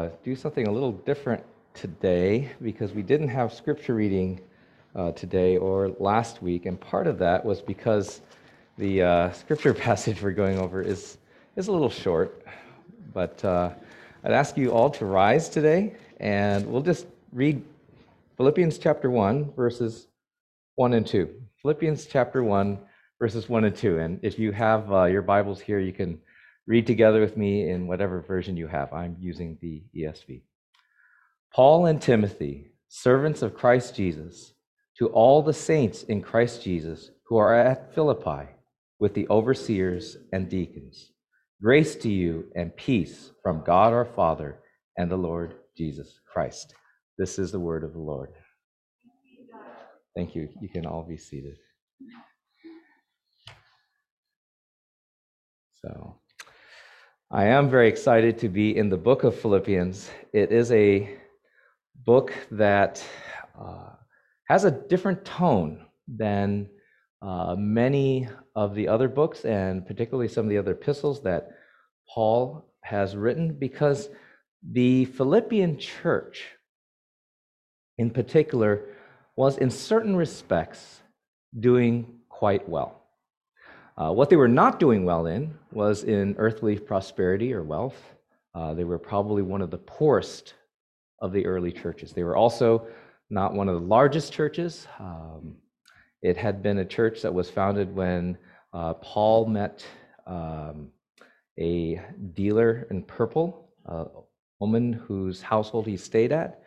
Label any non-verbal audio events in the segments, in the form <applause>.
uh, do something a little different today because we didn't have scripture reading uh, today or last week, and part of that was because the uh, scripture <laughs> passage we're going over is, is a little short. But uh, I'd ask you all to rise today, and we'll just read Philippians chapter 1, verses 1 and 2. Philippians chapter 1, verses 1 and 2. And if you have uh, your Bibles here, you can read together with me in whatever version you have. I'm using the ESV. Paul and Timothy, servants of Christ Jesus, to all the saints in Christ Jesus who are at Philippi, with the overseers and deacons. Grace to you and peace from God our Father and the Lord Jesus Christ. This is the word of the Lord. Thank you. You can all be seated. So, I am very excited to be in the book of Philippians. It is a book that uh, has a different tone than uh, many of the other books, and particularly some of the other epistles that Paul has written, because the Philippian church, in particular, was in certain respects doing quite well. Uh, what they were not doing well in was in earthly prosperity or wealth. Uh, they were probably one of the poorest of the early churches. They were also not one of the largest churches. Um, it had been a church that was founded when uh, Paul met um, a dealer in purple, a woman whose household he stayed at.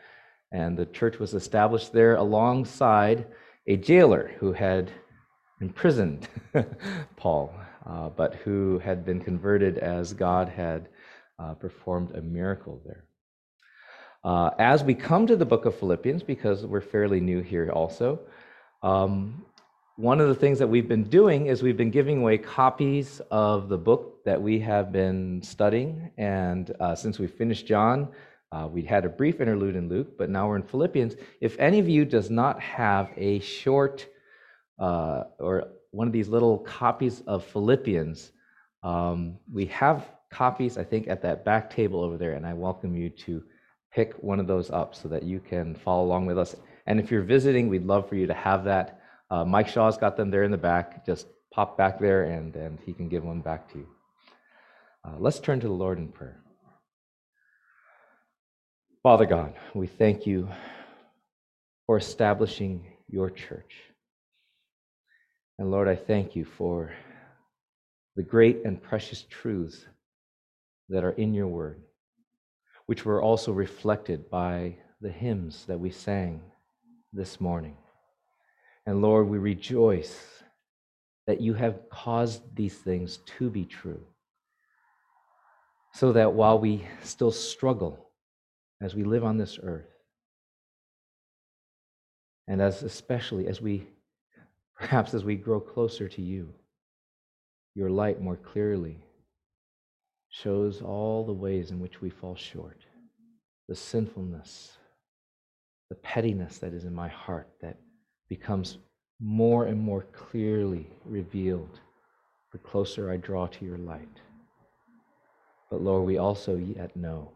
And the church was established there alongside a jailer who had imprisoned <laughs> Paul, uh, but who had been converted as God had uh, performed a miracle there. Uh, as we come to the book of Philippians, because we're fairly new here also, um, one of the things that we've been doing is we've been giving away copies of the book that we have been studying. And uh, since we finished John, uh, we had a brief interlude in Luke, but now we're in Philippians. If any of you does not have a short uh, or one of these little copies of Philippians, um, we have copies, I think, at that back table over there, and I welcome you to pick one of those up so that you can follow along with us. And if you're visiting, we'd love for you to have that. Uh, Mike Shaw's got them there in the back. Just pop back there, and, and he can give one back to you. Uh, let's turn to the Lord in prayer. Father God, we thank you for establishing your church. And Lord, I thank you for the great and precious truths that are in your word, which were also reflected by the hymns that we sang this morning. And Lord, we rejoice that you have caused these things to be true, so that while we still struggle as we live on this earth, and as especially as we Perhaps as we grow closer to you, your light more clearly shows all the ways in which we fall short, the sinfulness, the pettiness that is in my heart that becomes more and more clearly revealed the closer I draw to your light. But Lord, we also yet know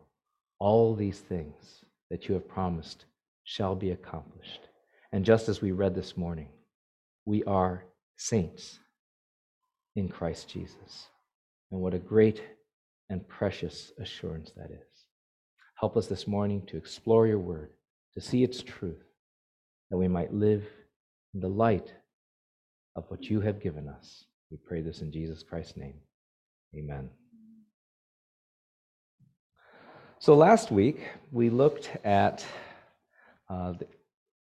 all these things that you have promised shall be accomplished. And just as we read this morning, we are saints in Christ Jesus. And what a great and precious assurance that is. Help us this morning to explore your word, to see its truth, that we might live in the light of what you have given us. We pray this in Jesus Christ's name. Amen. So last week, we looked at uh, the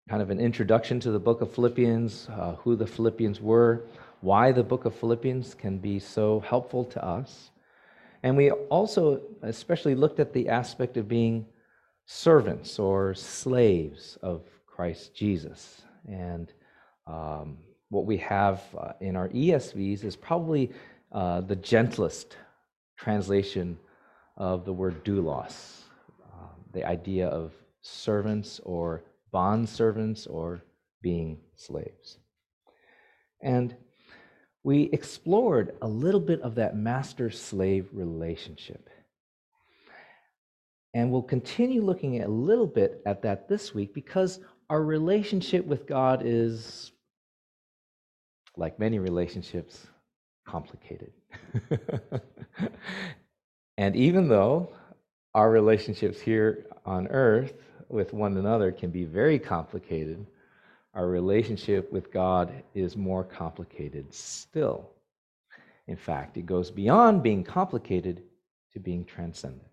kind of an introduction to the book of Philippians, uh, who the Philippians were, why the book of Philippians can be so helpful to us. And we also especially looked at the aspect of being servants or slaves of Christ Jesus. And um, what we have uh, in our ESVs is probably uh, the gentlest translation of the word doulos, um, the idea of servants or bond servants or being slaves. And we explored a little bit of that master slave relationship. And we'll continue looking a little bit at that this week because our relationship with God is, like many relationships, complicated. <laughs> and even though our relationships here on earth with one another can be very complicated, our relationship with God is more complicated still. In fact, it goes beyond being complicated to being transcendent.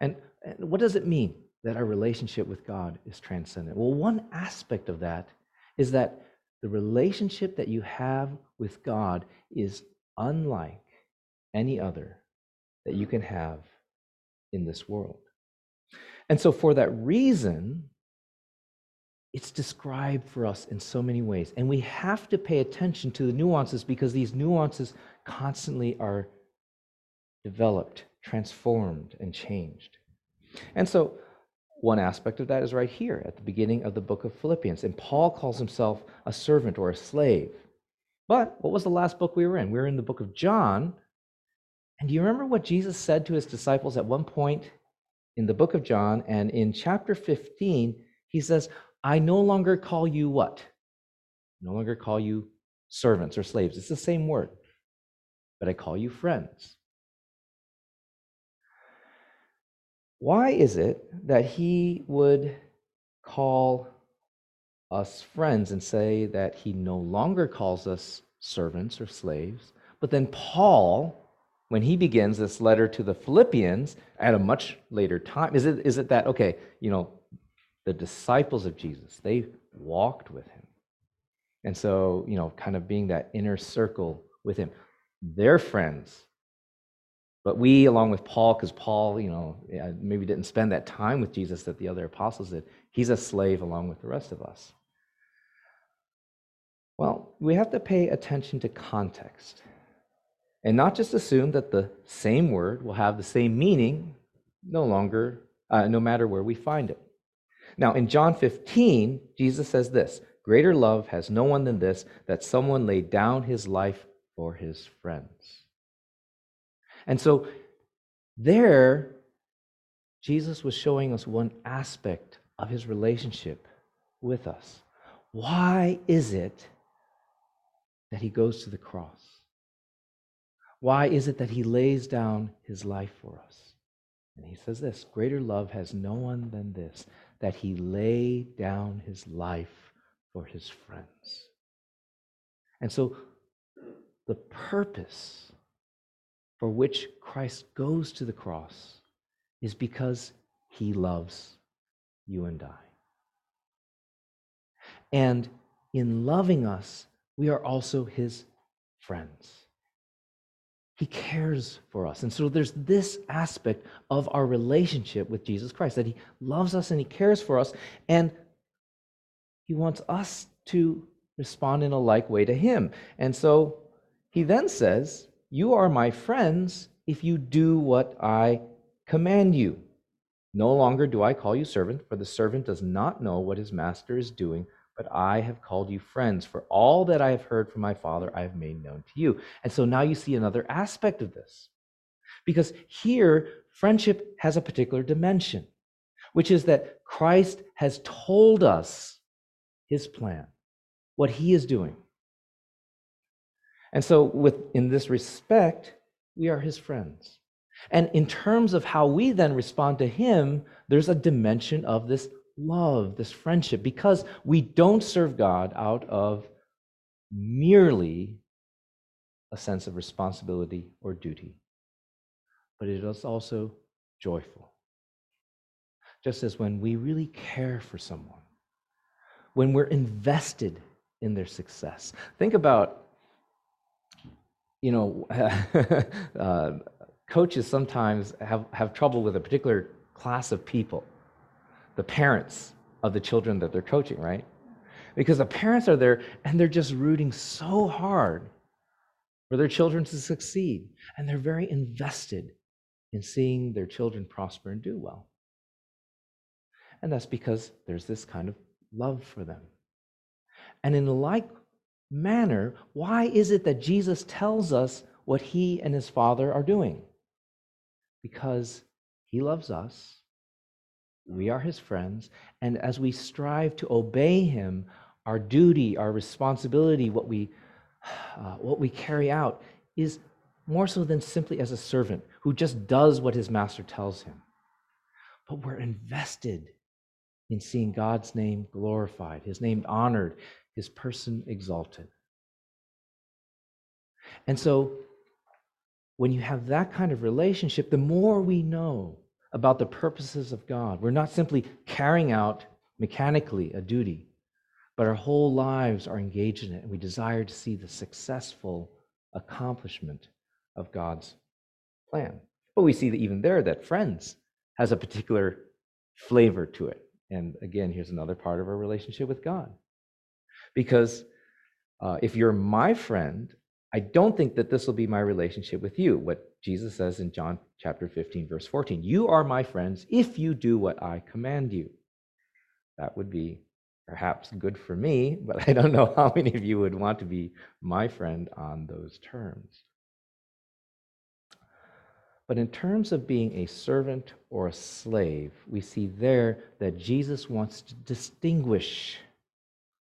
And, and what does it mean that our relationship with God is transcendent? Well, one aspect of that is that the relationship that you have with God is unlike any other that you can have in this world. And so, for that reason, it's described for us in so many ways. And we have to pay attention to the nuances because these nuances constantly are developed, transformed, and changed. And so, one aspect of that is right here at the beginning of the book of Philippians. And Paul calls himself a servant or a slave. But what was the last book we were in? We were in the book of John. And do you remember what Jesus said to his disciples at one point in the book of John? And in chapter 15, he says, I no longer call you what? No longer call you servants or slaves. It's the same word, but I call you friends. Why is it that he would call us friends and say that he no longer calls us servants or slaves? But then Paul, when he begins this letter to the Philippians at a much later time, is it, is it that, okay, you know, the disciples of Jesus, they walked with him. And so, you know, kind of being that inner circle with him. They're friends. But we, along with Paul, because Paul, you know, maybe didn't spend that time with Jesus that the other apostles did, he's a slave along with the rest of us. Well, we have to pay attention to context and not just assume that the same word will have the same meaning no longer, uh, no matter where we find it. Now, in John 15, Jesus says this Greater love has no one than this, that someone laid down his life for his friends. And so, there, Jesus was showing us one aspect of his relationship with us. Why is it that he goes to the cross? Why is it that he lays down his life for us? And he says this Greater love has no one than this, that he lay down his life for his friends. And so, the purpose for which Christ goes to the cross is because he loves you and I. And in loving us, we are also his friends. He cares for us. And so there's this aspect of our relationship with Jesus Christ that He loves us and He cares for us. And He wants us to respond in a like way to Him. And so He then says, You are my friends if you do what I command you. No longer do I call you servant, for the servant does not know what his master is doing but I have called you friends, for all that I have heard from my Father I have made known to you. And so now you see another aspect of this. Because here, friendship has a particular dimension, which is that Christ has told us his plan, what he is doing. And so, with, in this respect, we are his friends. And in terms of how we then respond to him, there's a dimension of this love, this friendship, because we don't serve God out of merely a sense of responsibility or duty, but it is also joyful. Just as when we really care for someone, when we're invested in their success. Think about, you know, <laughs> uh, coaches sometimes have, have trouble with a particular class of people the parents of the children that they're coaching, right? Because the parents are there and they're just rooting so hard for their children to succeed. And they're very invested in seeing their children prosper and do well. And that's because there's this kind of love for them. And in like manner, why is it that Jesus tells us what he and his Father are doing? Because He loves us. We are his friends. And as we strive to obey him, our duty, our responsibility, what we, <sighs> uh, what we carry out is more so than simply as a servant who just does what his master tells him. But we're invested in seeing God's name glorified, his name honored, his person exalted. And so, when you have that kind of relationship, the more we know about the purposes of God, we're not simply carrying out mechanically a duty, but our whole lives are engaged in it, and we desire to see the successful accomplishment of God's plan. But we see that even there, that friends has a particular flavor to it. And again, here's another part of our relationship with God. Because uh, if you're my friend, I don't think that this will be my relationship with you. What Jesus says in John chapter 15, verse 14 You are my friends if you do what I command you. That would be perhaps good for me, <laughs> but I don't know how many of you would want to be my friend on those terms. But in terms of being a servant or a slave, we see there that Jesus wants to distinguish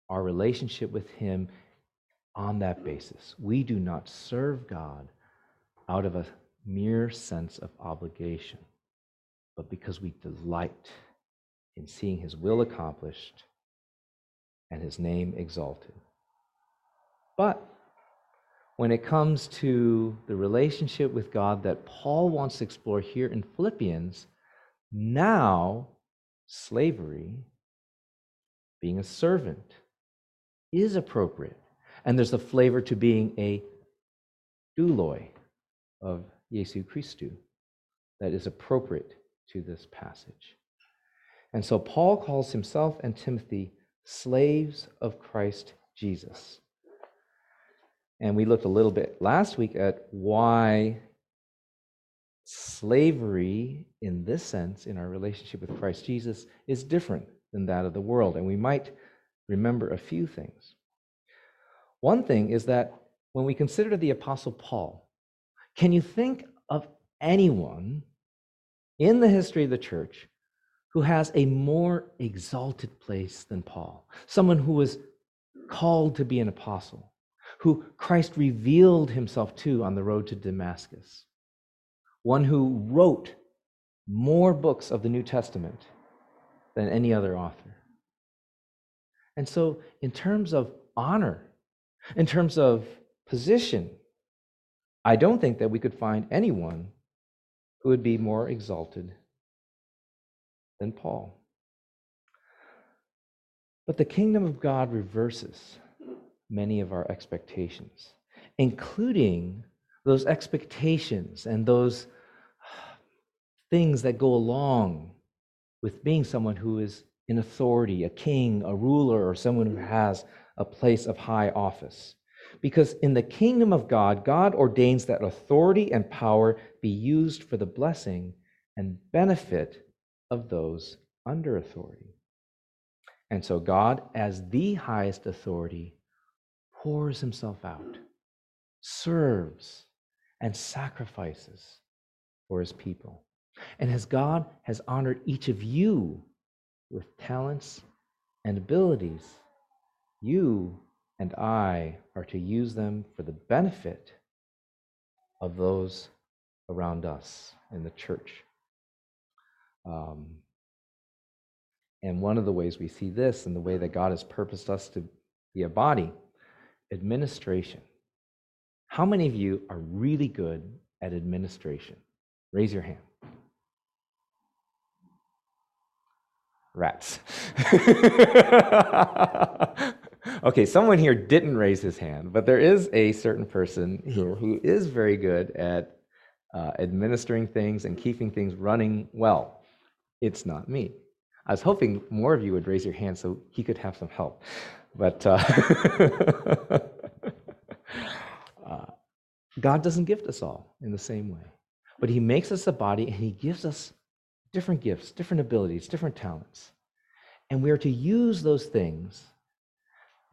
our relationship with Him on that basis. We do not serve God out of a mere sense of obligation, but because we delight in seeing His will accomplished and His name exalted. But when it comes to the relationship with God that Paul wants to explore here in Philippians, now slavery, being a servant, is appropriate. And there's a flavor to being a douloi of Jesu Christu that is appropriate to this passage. And so Paul calls himself and Timothy slaves of Christ Jesus. And we looked a little bit last week at why slavery, in this sense, in our relationship with Christ Jesus, is different than that of the world. And we might remember a few things. One thing is that when we consider the Apostle Paul, can you think of anyone in the history of the church who has a more exalted place than Paul? Someone who was called to be an apostle, who Christ revealed himself to on the road to Damascus, one who wrote more books of the New Testament than any other author. And so, in terms of honor, in terms of position, I don't think that we could find anyone who would be more exalted than Paul. But the kingdom of God reverses many of our expectations, including those expectations and those <sighs> things that go along with being someone who is in authority, a king, a ruler, or someone who has a place of high office. Because in the kingdom of God, God ordains that authority and power be used for the blessing and benefit of those under authority. And so, God, as the highest authority, pours himself out, serves, and sacrifices for his people. And as God has honored each of you with talents and abilities, you and I are to use them for the benefit of those around us in the church. Um, and one of the ways we see this and the way that God has purposed us to be a body administration. How many of you are really good at administration? Raise your hand. Rats. <laughs> okay, someone here didn't raise his hand, but there is a certain person here who is very good at uh, administering things and keeping things running well. It's not me. I was hoping more of you would raise your hand so he could have some help. But uh, <laughs> uh, God doesn't gift us all in the same way. But He makes us a body and He gives us different gifts, different abilities, different talents. And we are to use those things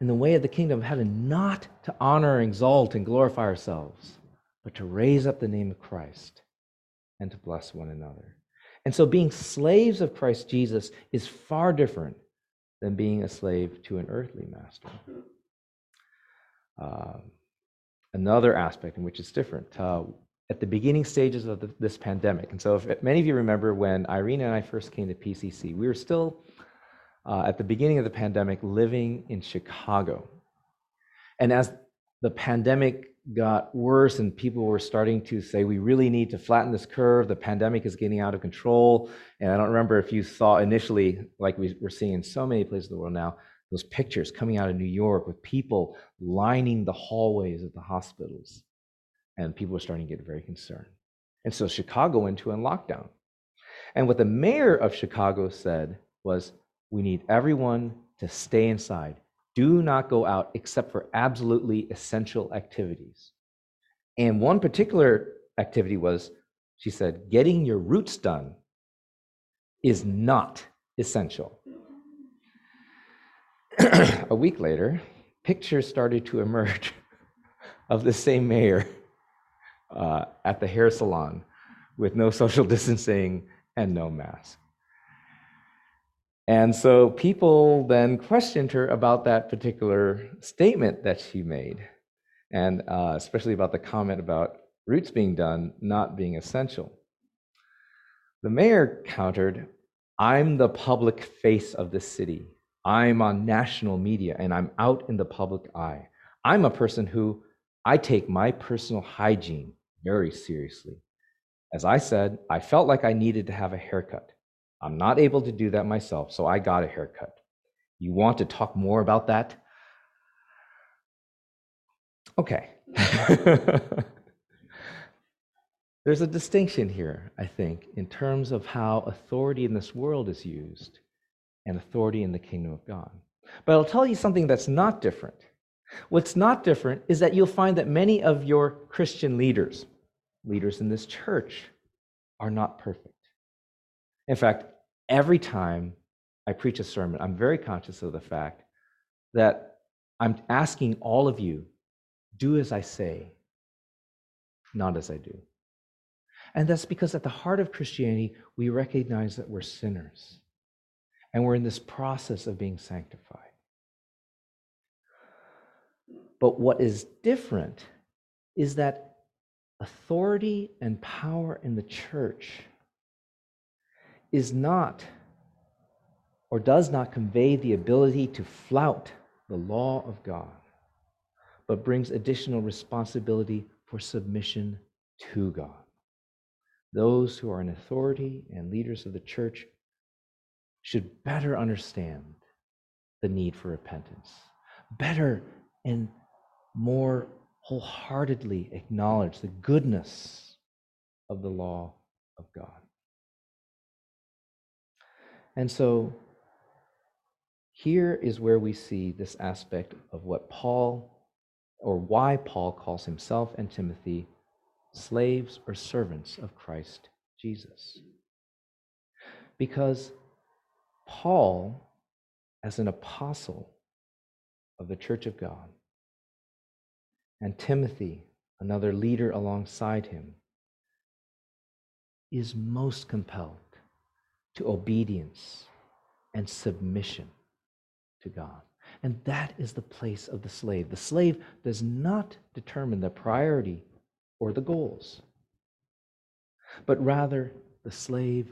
in the way of the kingdom of heaven, not to honor, exalt, and glorify ourselves, but to raise up the name of Christ and to bless one another. And so being slaves of Christ Jesus is far different than being a slave to an earthly master. Um, another aspect in which it's different. Uh, at the beginning stages of the, this pandemic, and so if many of you remember when Irene and I first came to PCC, we were still uh, at the beginning of the pandemic living in Chicago. And as the pandemic got worse and people were starting to say, we really need to flatten this curve, the pandemic is getting out of control. And I don't remember if you saw initially, like we, we're seeing in so many places in the world now, those pictures coming out of New York with people lining the hallways of the hospitals. And people were starting to get very concerned. And so Chicago went to a lockdown. And what the mayor of Chicago said was, we need everyone to stay inside. Do not go out except for absolutely essential activities. And one particular activity was, she said, getting your roots done is not essential. <clears throat> a week later, pictures started to emerge <laughs> of the same mayor uh, at the hair salon with no social <laughs> distancing and no mask. And so people then questioned her about that particular statement that she made, and uh, especially about the comment about roots being done not being essential. The mayor countered, I'm the public face of the city. I'm on national media and I'm out in the public eye. I'm a person who I take my personal hygiene very seriously. As I said, I felt like I needed to have a haircut. I'm not able to do that myself, so I got a haircut. You want to talk more about that? Okay. <laughs> There's a distinction here, I think, in terms of how authority in this world is used and authority in the kingdom of God. But I'll tell you something that's not different. What's not different is that you'll find that many of your Christian leaders, leaders in this church, are not perfect. In fact, every time I preach a sermon, I'm very conscious of the fact that I'm asking all of you, do as I say, not as I do. And that's because at the heart of Christianity, we recognize that we're sinners and we're in this process of being sanctified. But what is different is that authority and power in the church is not or does not convey the ability to flout the law of God, but brings additional responsibility for submission to God. Those who are in authority and leaders of the church should better understand the need for repentance, better and more wholeheartedly acknowledge the goodness of the law of God. And so here is where we see this aspect of what Paul, or why Paul calls himself and Timothy slaves or servants of Christ Jesus. Because Paul, as an apostle of the church of God, and Timothy, another leader alongside him, is most compelled to obedience and submission to God. And that is the place of the slave. The slave does not determine the priority or the goals, but rather the slave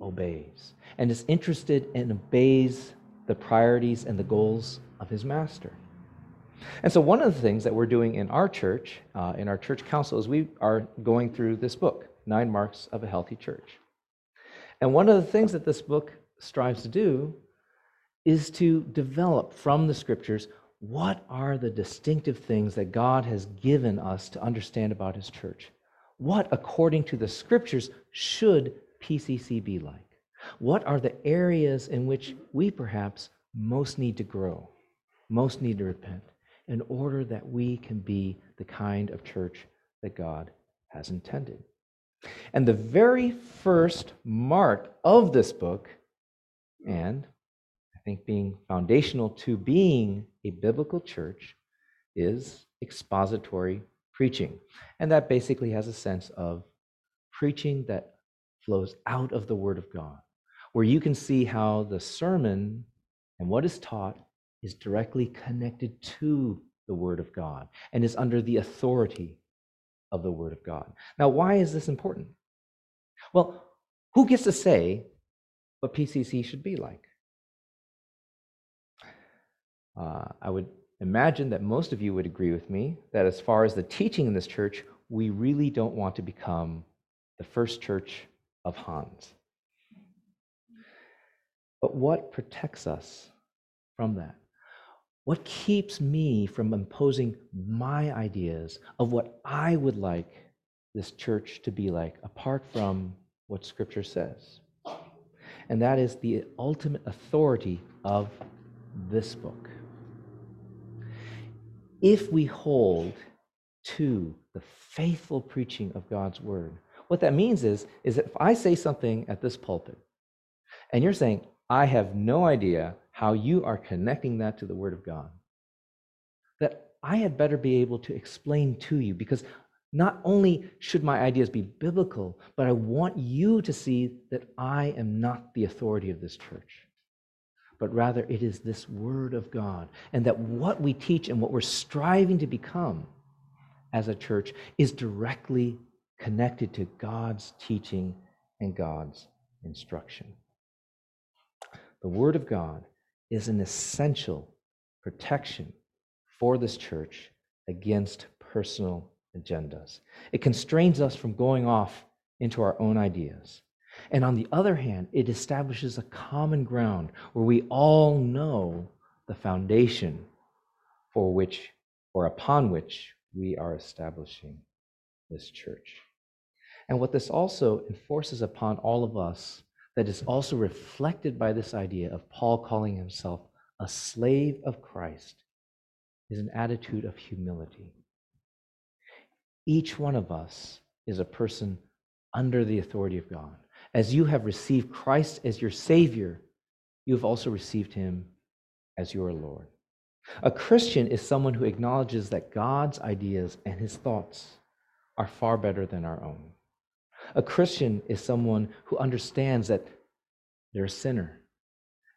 obeys and is interested and obeys the priorities and the goals of his master. And so, one of the things that we're doing in our church, uh, in our church council, is we are going through this book, Nine Marks of a Healthy Church. And one of the things that this book strives to do is to develop from the scriptures what are the distinctive things that God has given us to understand about his church. What, according to the scriptures, should PCC be like? What are the areas in which we perhaps most need to grow, most need to repent, in order that we can be the kind of church that God has intended? And the very first mark of this book, and I think being foundational to being a biblical church, is expository preaching. And that basically has a sense of preaching that flows out of the Word of God, where you can see how the sermon and what is taught is directly connected to the Word of God and is under the authority of the Word of God. Now, why is this important? Well, who gets to say what PCC should be like? Uh, I would imagine that most of you would agree with me that as far as the teaching in this church, we really don't want to become the first church of Hans. But what protects us from that? What keeps me from imposing my ideas of what I would like this church to be like, apart from what Scripture says? And that is the ultimate authority of this book. If we hold to the faithful preaching of God's word, what that means is, is if I say something at this pulpit, and you're saying, I have no idea how you are connecting that to the Word of God, that I had better be able to explain to you because not only should my ideas be biblical, but I want you to see that I am not the authority of this church, but rather it is this Word of God, and that what we teach and what we're striving to become as a church is directly connected to God's teaching and God's instruction. The Word of God is an essential protection for this church against personal agendas. It constrains us from going off into our own ideas. And on the other hand, it establishes a common ground where we all know the foundation for which or upon which we are establishing this church. And what this also enforces upon all of us, that is also reflected by this idea of Paul calling himself a slave of Christ, is an attitude of humility. Each one of us is a person under the authority of God. As you have received Christ as your Savior, you have also received him as your Lord. A Christian is someone who acknowledges that God's ideas and his thoughts are far better than our own. A Christian is someone who understands that they're a sinner.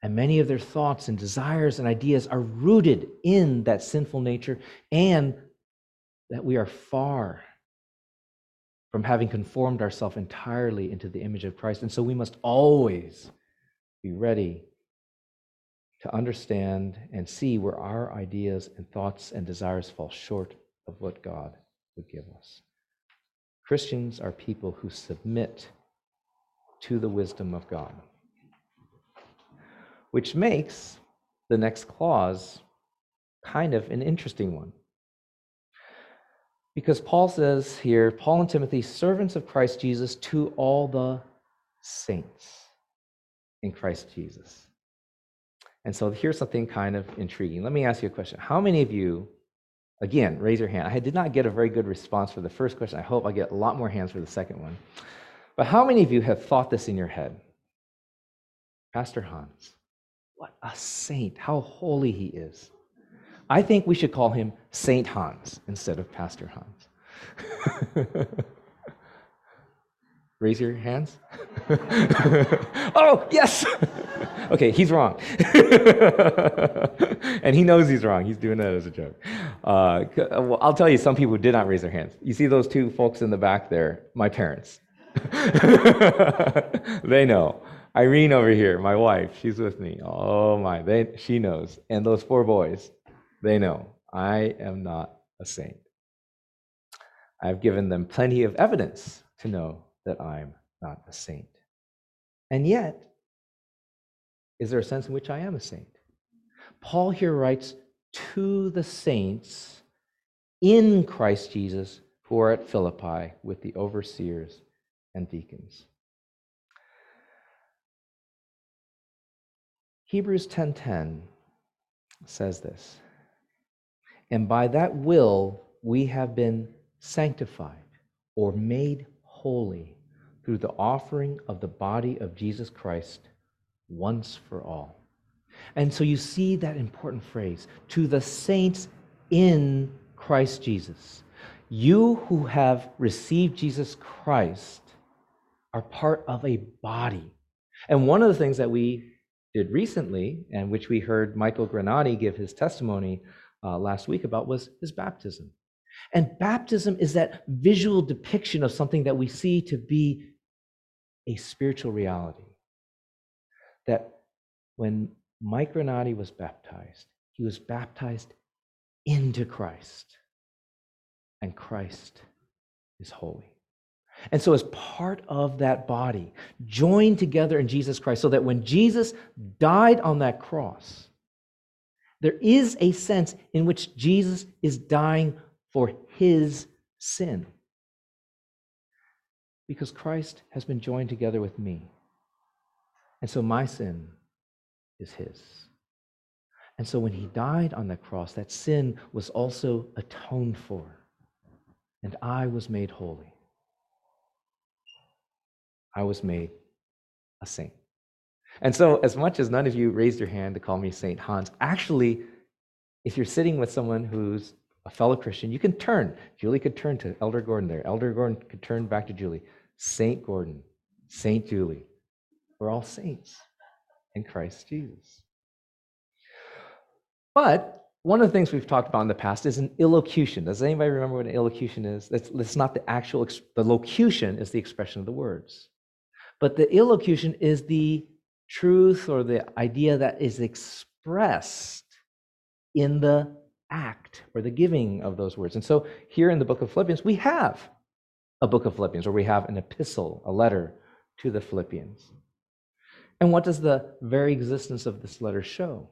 And many of their thoughts and desires and ideas are rooted in that sinful nature, and that we are far from having conformed ourselves entirely into the image of Christ. And so we must always be ready to understand and see where our ideas and thoughts and desires fall short of what God would give us. Christians are people who submit to the wisdom of God, which makes the next clause kind of an interesting one. Because Paul says here, Paul and Timothy, servants of Christ Jesus, to all the saints in Christ Jesus. And so here's something kind of intriguing. Let me ask you a question. How many of you Again, raise your hand. I did not get a very good response for the first question. I hope I get a lot more hands for the second one. But how many of you have thought this in your head? Pastor Hans, what a saint, how holy he is. I think we should call him Saint Hans instead of Pastor Hans. <laughs> Raise your hands. <laughs> oh, yes. <laughs> <laughs> okay, he's wrong. <laughs> and he knows he's wrong. He's doing that as a joke. Uh, well, I'll tell you, some people did not raise their hands. You see those two folks in the back there? My parents. <laughs> they know. Irene over here, my wife, she's with me. Oh my, they, she knows. And those four boys, they know. I am not a saint. I've given them plenty of evidence to know that I'm not a saint. And yet, is there a sense in which I am a saint? Paul here writes to the saints in Christ Jesus who are at Philippi with the overseers and deacons. Hebrews 10:10 says this. And by that will we have been sanctified or made holy through the offering of the body of Jesus Christ once for all. And so you see that important phrase to the saints in Christ Jesus. You who have received Jesus Christ are part of a body. And one of the things that we did recently, and which we heard Michael Granati give his testimony uh, last week about, was his baptism. And baptism is that visual depiction of something that we see to be a spiritual reality. That when Mike Granati was baptized, he was baptized into Christ, and Christ is holy. And so, as part of that body, joined together in Jesus Christ, so that when Jesus died on that cross, there is a sense in which Jesus is dying for his sin. Because Christ has been joined together with me. And so my sin is his. And so when he died on the cross, that sin was also atoned for. And I was made holy. I was made a saint. And so, as much as none of you raised your hand to call me Saint Hans, actually, if you're sitting with someone who's a fellow Christian, you can turn. Julie could turn to Elder Gordon there. Elder Gordon could turn back to Julie. Saint Gordon, Saint Julie. We're all saints in Christ Jesus. But one of the things we've talked about in the past is an illocution. Does anybody remember what an illocution is? That's, that's not the actual, the locution is the expression of the words. But the illocution is the truth or the idea that is expressed in the act or the giving of those words. And so here in the book of Philippians, we have a book of Philippians, or we have an epistle, a letter to the Philippians. And what does the very existence of this letter show?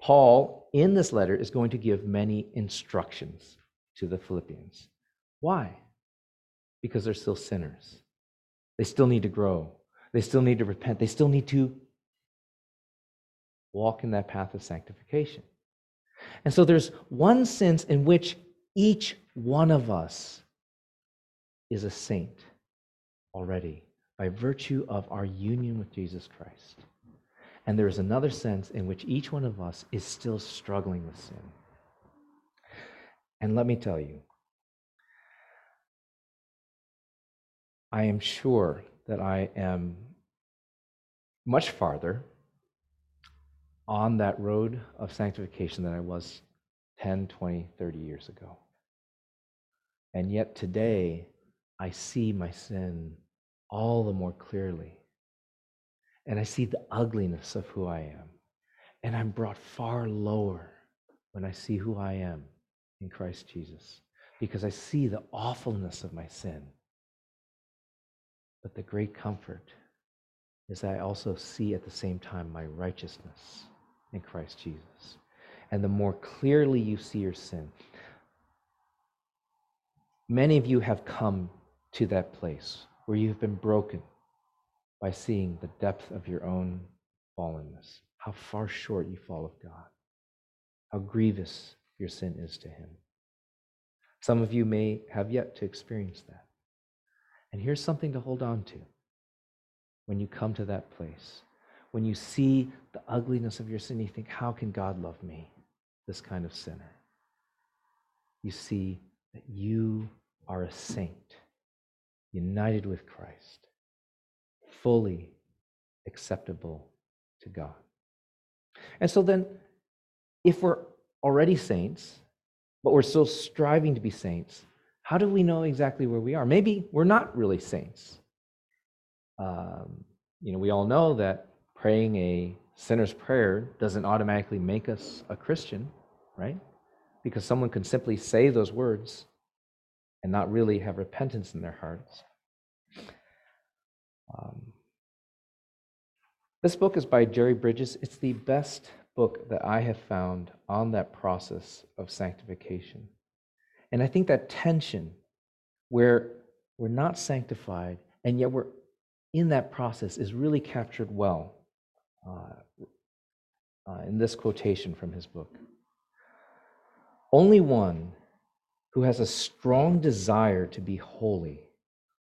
Paul, in this letter, is going to give many instructions to the Philippians. Why? Because they're still sinners. They still need to grow. They still need to repent. They still need to walk in that path of sanctification. And so there's one sense in which each one of us is a saint already by virtue of our union with Jesus Christ. And there is another sense in which each one of us is still struggling with sin. And let me tell you, I am sure that I am much farther on that road of sanctification than I was 10, 20, 30 years ago. And yet today, I see my sin all the more clearly. And I see the ugliness of who I am. And I'm brought far lower when I see who I am in Christ Jesus because I see the awfulness of my sin. But the great comfort is that I also see at the same time my righteousness in Christ Jesus. And the more clearly you see your sin, many of you have come to that place where you have been broken by seeing the depth of your own fallenness, how far short you fall of God, how grievous your sin is to Him. Some of you may have yet to experience that. And here's something to hold on to when you come to that place. When you see the ugliness of your sin, you think, How can God love me, this kind of sinner? You see that you are a saint, united with Christ, fully acceptable to God. And so then, if we're already saints, but we're still striving to be saints, how do we know exactly where we are? Maybe we're not really saints. Um, you know, we all know that praying a sinner's prayer doesn't automatically make us a Christian, right? Because someone can simply say those words and not really have repentance in their hearts. Um, this book is by Jerry Bridges. It's the best book that I have found on that process of sanctification. And I think that tension where we're not sanctified and yet we're in that process is really captured well uh, uh, in this quotation from his book. Only one who has a strong desire to be holy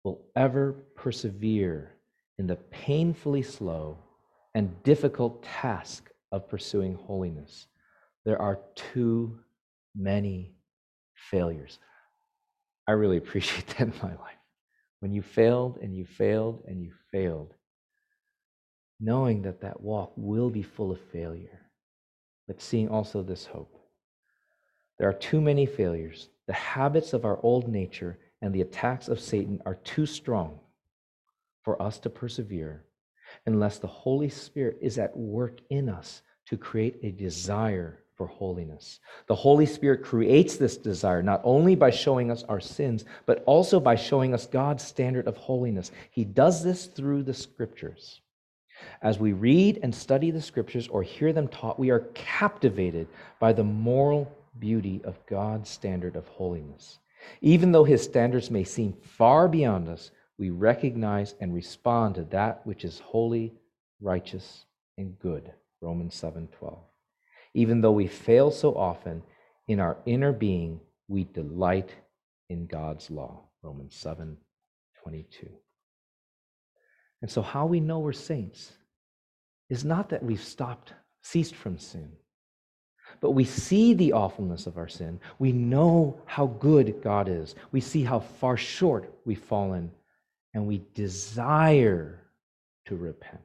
will ever persevere in the painfully slow and difficult task of pursuing holiness. There are too many failures. I really <laughs> appreciate that in my life. when you failed and you failed and you failed, knowing that that walk will be full of failure, but seeing also this hope. There are too many failures. The habits of our old nature and the attacks of Satan are too strong for us to persevere unless the Holy Spirit is at work in us to create a desire for holiness. The Holy Spirit creates this desire not only by showing us our sins, but also by showing us God's standard of holiness. He does this through the scriptures. As we read and study the scriptures or hear them taught, we are captivated by the moral beauty of God's standard of holiness. Even though his standards may seem far beyond us, we recognize and respond to that which is holy, righteous, and good. Romans 7:12. Even though we fail so often, in our inner being we delight in God's law. Romans 7:22. And so how we know we're saints is not that we've stopped, ceased from sin but we see the awfulness of our sin. We know how good God is. We see how far short we've fallen, and we desire to repent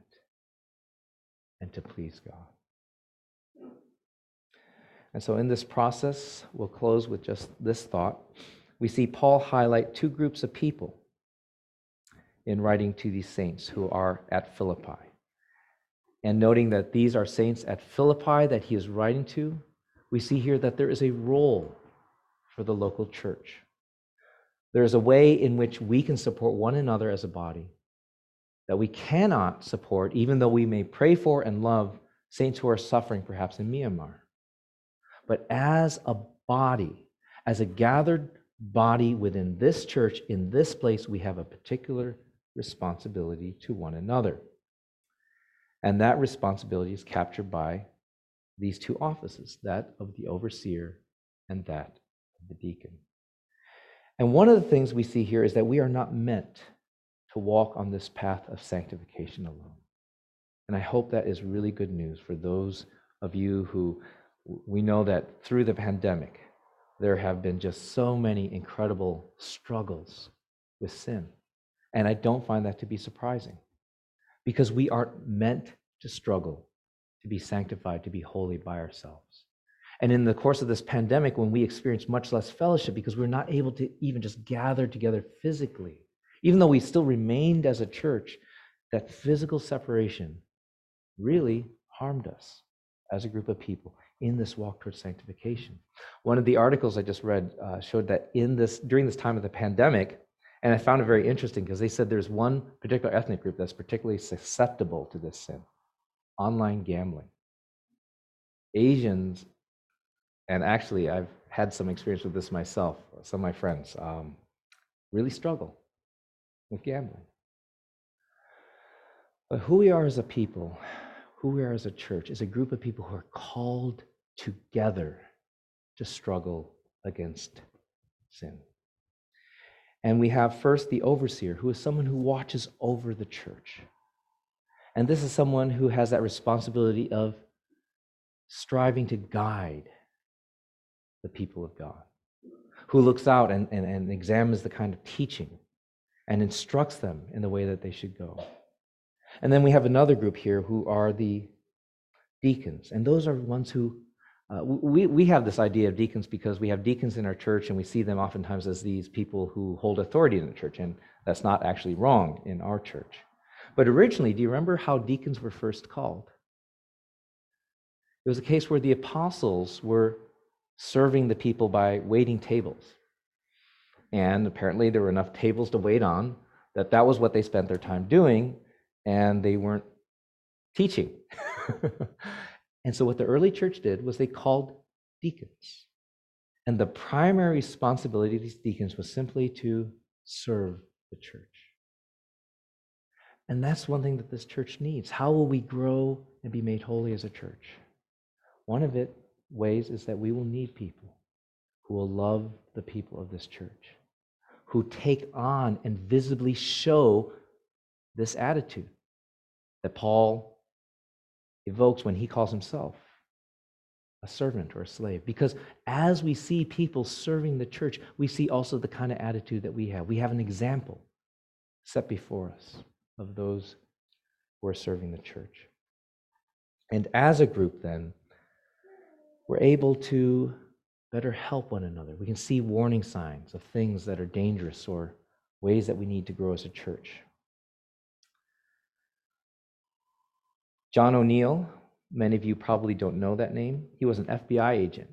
and to please God. And so, in this process, we'll close with just this thought. We see Paul highlight two groups of people in writing to these saints who are at Philippi and noting that these are saints at Philippi that he is writing to, we see here that there is a role for the local church. There is a way in which we can support one another as a body that we cannot support, even though we may pray for and love saints who are suffering, perhaps in Myanmar. But as a body, as a gathered body within this church, in this place, we have a particular responsibility to one another. And that responsibility is captured by these two offices that of the overseer and that of the deacon. And one of the things we see here is that we are not meant to walk on this path of sanctification alone. And I hope that is really good news for those of you who we know that through the pandemic, there have been just so many incredible struggles with sin. And I don't find that to be surprising because we aren't meant to struggle, to be sanctified, to be holy by ourselves. And in the course of this pandemic, when we experience much less fellowship because we're not able to even just gather together physically, even though we still remained as a church, that physical separation really harmed us as a group of people in this walk towards sanctification. One of the articles I just read uh, showed that in this during this time of the pandemic, and I found it very interesting because they said there's one particular ethnic group that's particularly susceptible to this sin online gambling. Asians, and actually, I've had some experience with this myself, some of my friends, um, really struggle with gambling. But who we are as a people, who we are as a church, is a group of people who are called together to struggle against sin. And we have first the overseer, who is someone who watches over the church. And this is someone who has that responsibility of striving to guide the people of God, who looks out and, and, and examines the kind of teaching and instructs them in the way that they should go. And then we have another group here who are the deacons. And those are the ones who uh, we, we have this idea of deacons because we have deacons in our church and we see them oftentimes as these people who hold authority in the church. And that's not actually wrong in our church. But originally, do you remember how deacons were first called? It was a case where the apostles were serving the people by waiting tables. And apparently, there were enough tables to wait on that that was what they spent their time doing, and they weren't teaching. <laughs> And so, what the early church did was they called deacons. And the primary responsibility of these deacons was simply to serve the church. And that's one thing that this church needs. How will we grow and be made holy as a church? One of it ways is that we will need people who will love the people of this church, who take on and visibly show this attitude that Paul evokes when he calls himself a servant or a slave. Because as we see people serving the church, we see also the kind of attitude that we have. We have an example set before us of those who are serving the church. And as a group, then, we're able to better help one another. We can see warning signs of things that are dangerous or ways that we need to grow as a church. John O'Neill, many of you probably don't know that name. He was an FBI agent.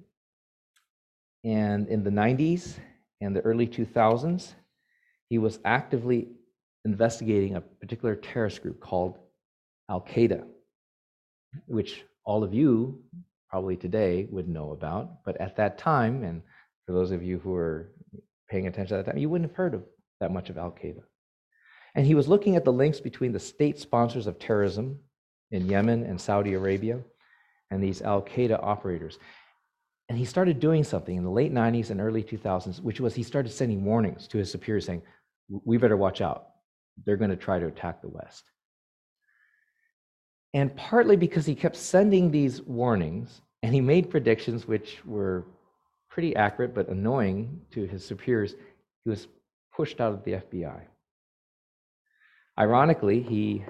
And in the 90s and the early 2000s, he was actively investigating a particular terrorist group called Al Qaeda, which all of you probably today would know about. But at that time, and for those of you who are paying attention at that time, you wouldn't have heard of that much of Al Qaeda. And he was looking at the links between the state sponsors of terrorism in Yemen and Saudi Arabia and these Al Qaeda operators. And he started doing something in the late 90s and early 2000s, which was he started sending warnings to his superiors saying, We better watch out. They're going to try to attack the West. And partly because he kept sending these warnings and he made predictions which were pretty accurate but annoying to his superiors, he was pushed out of the FBI. Ironically, he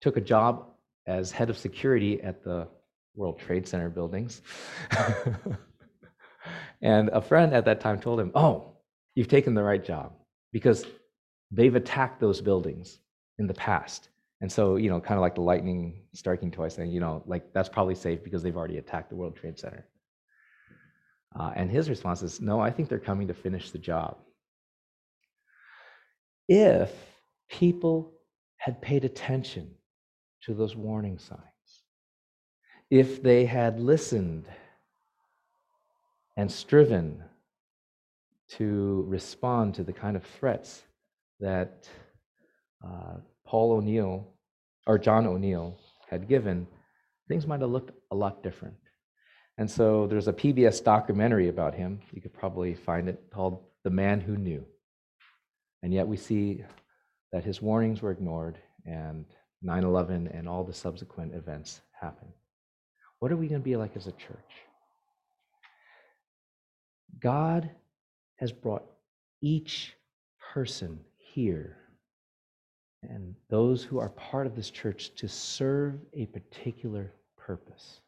took a job as head of security at the World Trade Center buildings. <laughs> and a friend at that time told him, Oh, you've taken the right job because they've attacked those buildings in the past. And so, you know, kind of like the lightning striking twice, saying, you know, like that's probably safe because they've already attacked the World Trade Center. Uh, and his response is, no, I think they're coming to finish the job. If people had paid attention to those warning signs, if they had listened and striven to respond to the kind of threats that uh, Paul O'Neill or John O'Neill had given, things might have looked a lot different. And so there's a PBS documentary about him. You could probably find it called The Man Who Knew. And yet we see that his warnings were ignored and 9 11 and all the subsequent events happen. What are we going to be like as a church? God has brought each person here and those who are part of this church to serve a particular purpose.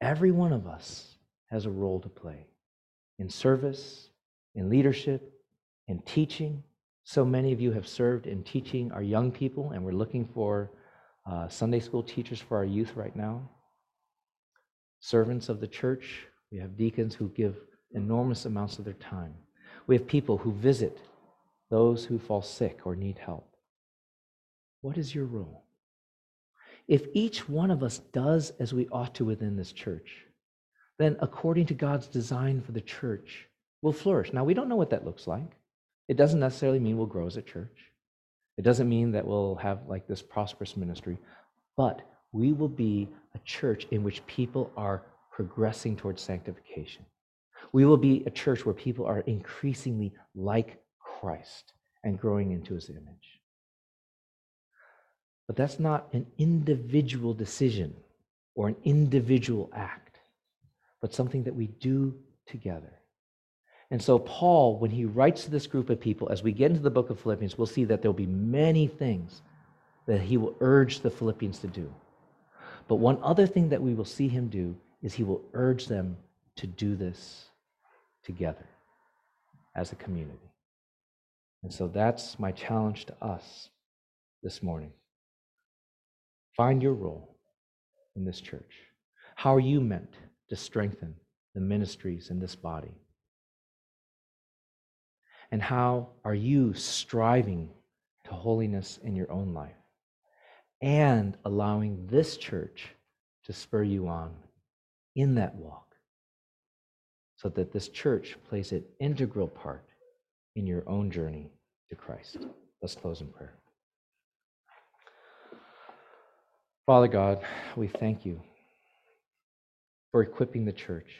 Every one of us has a role to play in service, in leadership, in teaching. So many of you have served in teaching our young people, and we're looking for uh, Sunday school teachers for our youth right now. Servants of the church, we have deacons who give enormous amounts of their time. We have people who visit those who fall sick or need help. What is your role? If each one of us does as we ought to within this church, then according to God's design for the church, we'll flourish. Now, we don't know what that looks like. It doesn't necessarily mean we'll grow as a church. It doesn't mean that we'll have like this prosperous ministry, but we will be a church in which people are progressing towards sanctification. We will be a church where people are increasingly like Christ and growing into his image. But that's not an individual decision or an individual act, but something that we do together. And so, Paul, when he writes to this group of people, as we get into the book of Philippians, we'll see that there'll be many things that he will urge the Philippians to do. But one other thing that we will see him do is he will urge them to do this together as a community. And so that's my challenge to us this morning. Find your role in this church. How are you meant to strengthen the ministries in this body? And how are you striving to holiness in your own life and allowing this church to spur you on in that walk so that this church plays an integral part in your own journey to Christ? Let's close in prayer. Father God, we thank you for equipping the church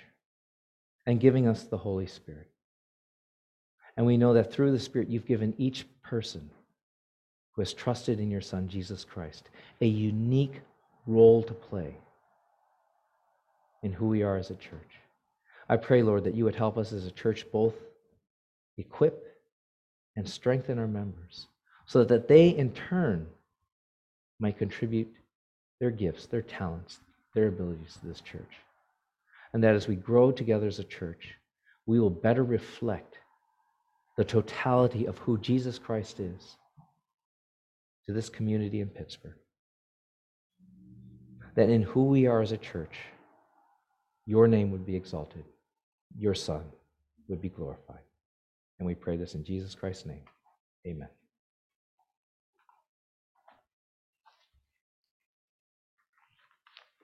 and giving us the Holy Spirit. And we know that through the Spirit, you've given each person who has trusted in your Son, Jesus Christ, a unique role to play in who we are as a church. I pray, Lord, that you would help us as a church both equip and strengthen our members. so that they in turn might contribute their gifts, their talents, their abilities to this church. And that as we grow together as a church, we will better reflect the totality of who Jesus Christ is to this community in Pittsburgh. That in who we are as a church, your name would be exalted, your Son would be glorified. And we pray this in Jesus Christ's name. Amen.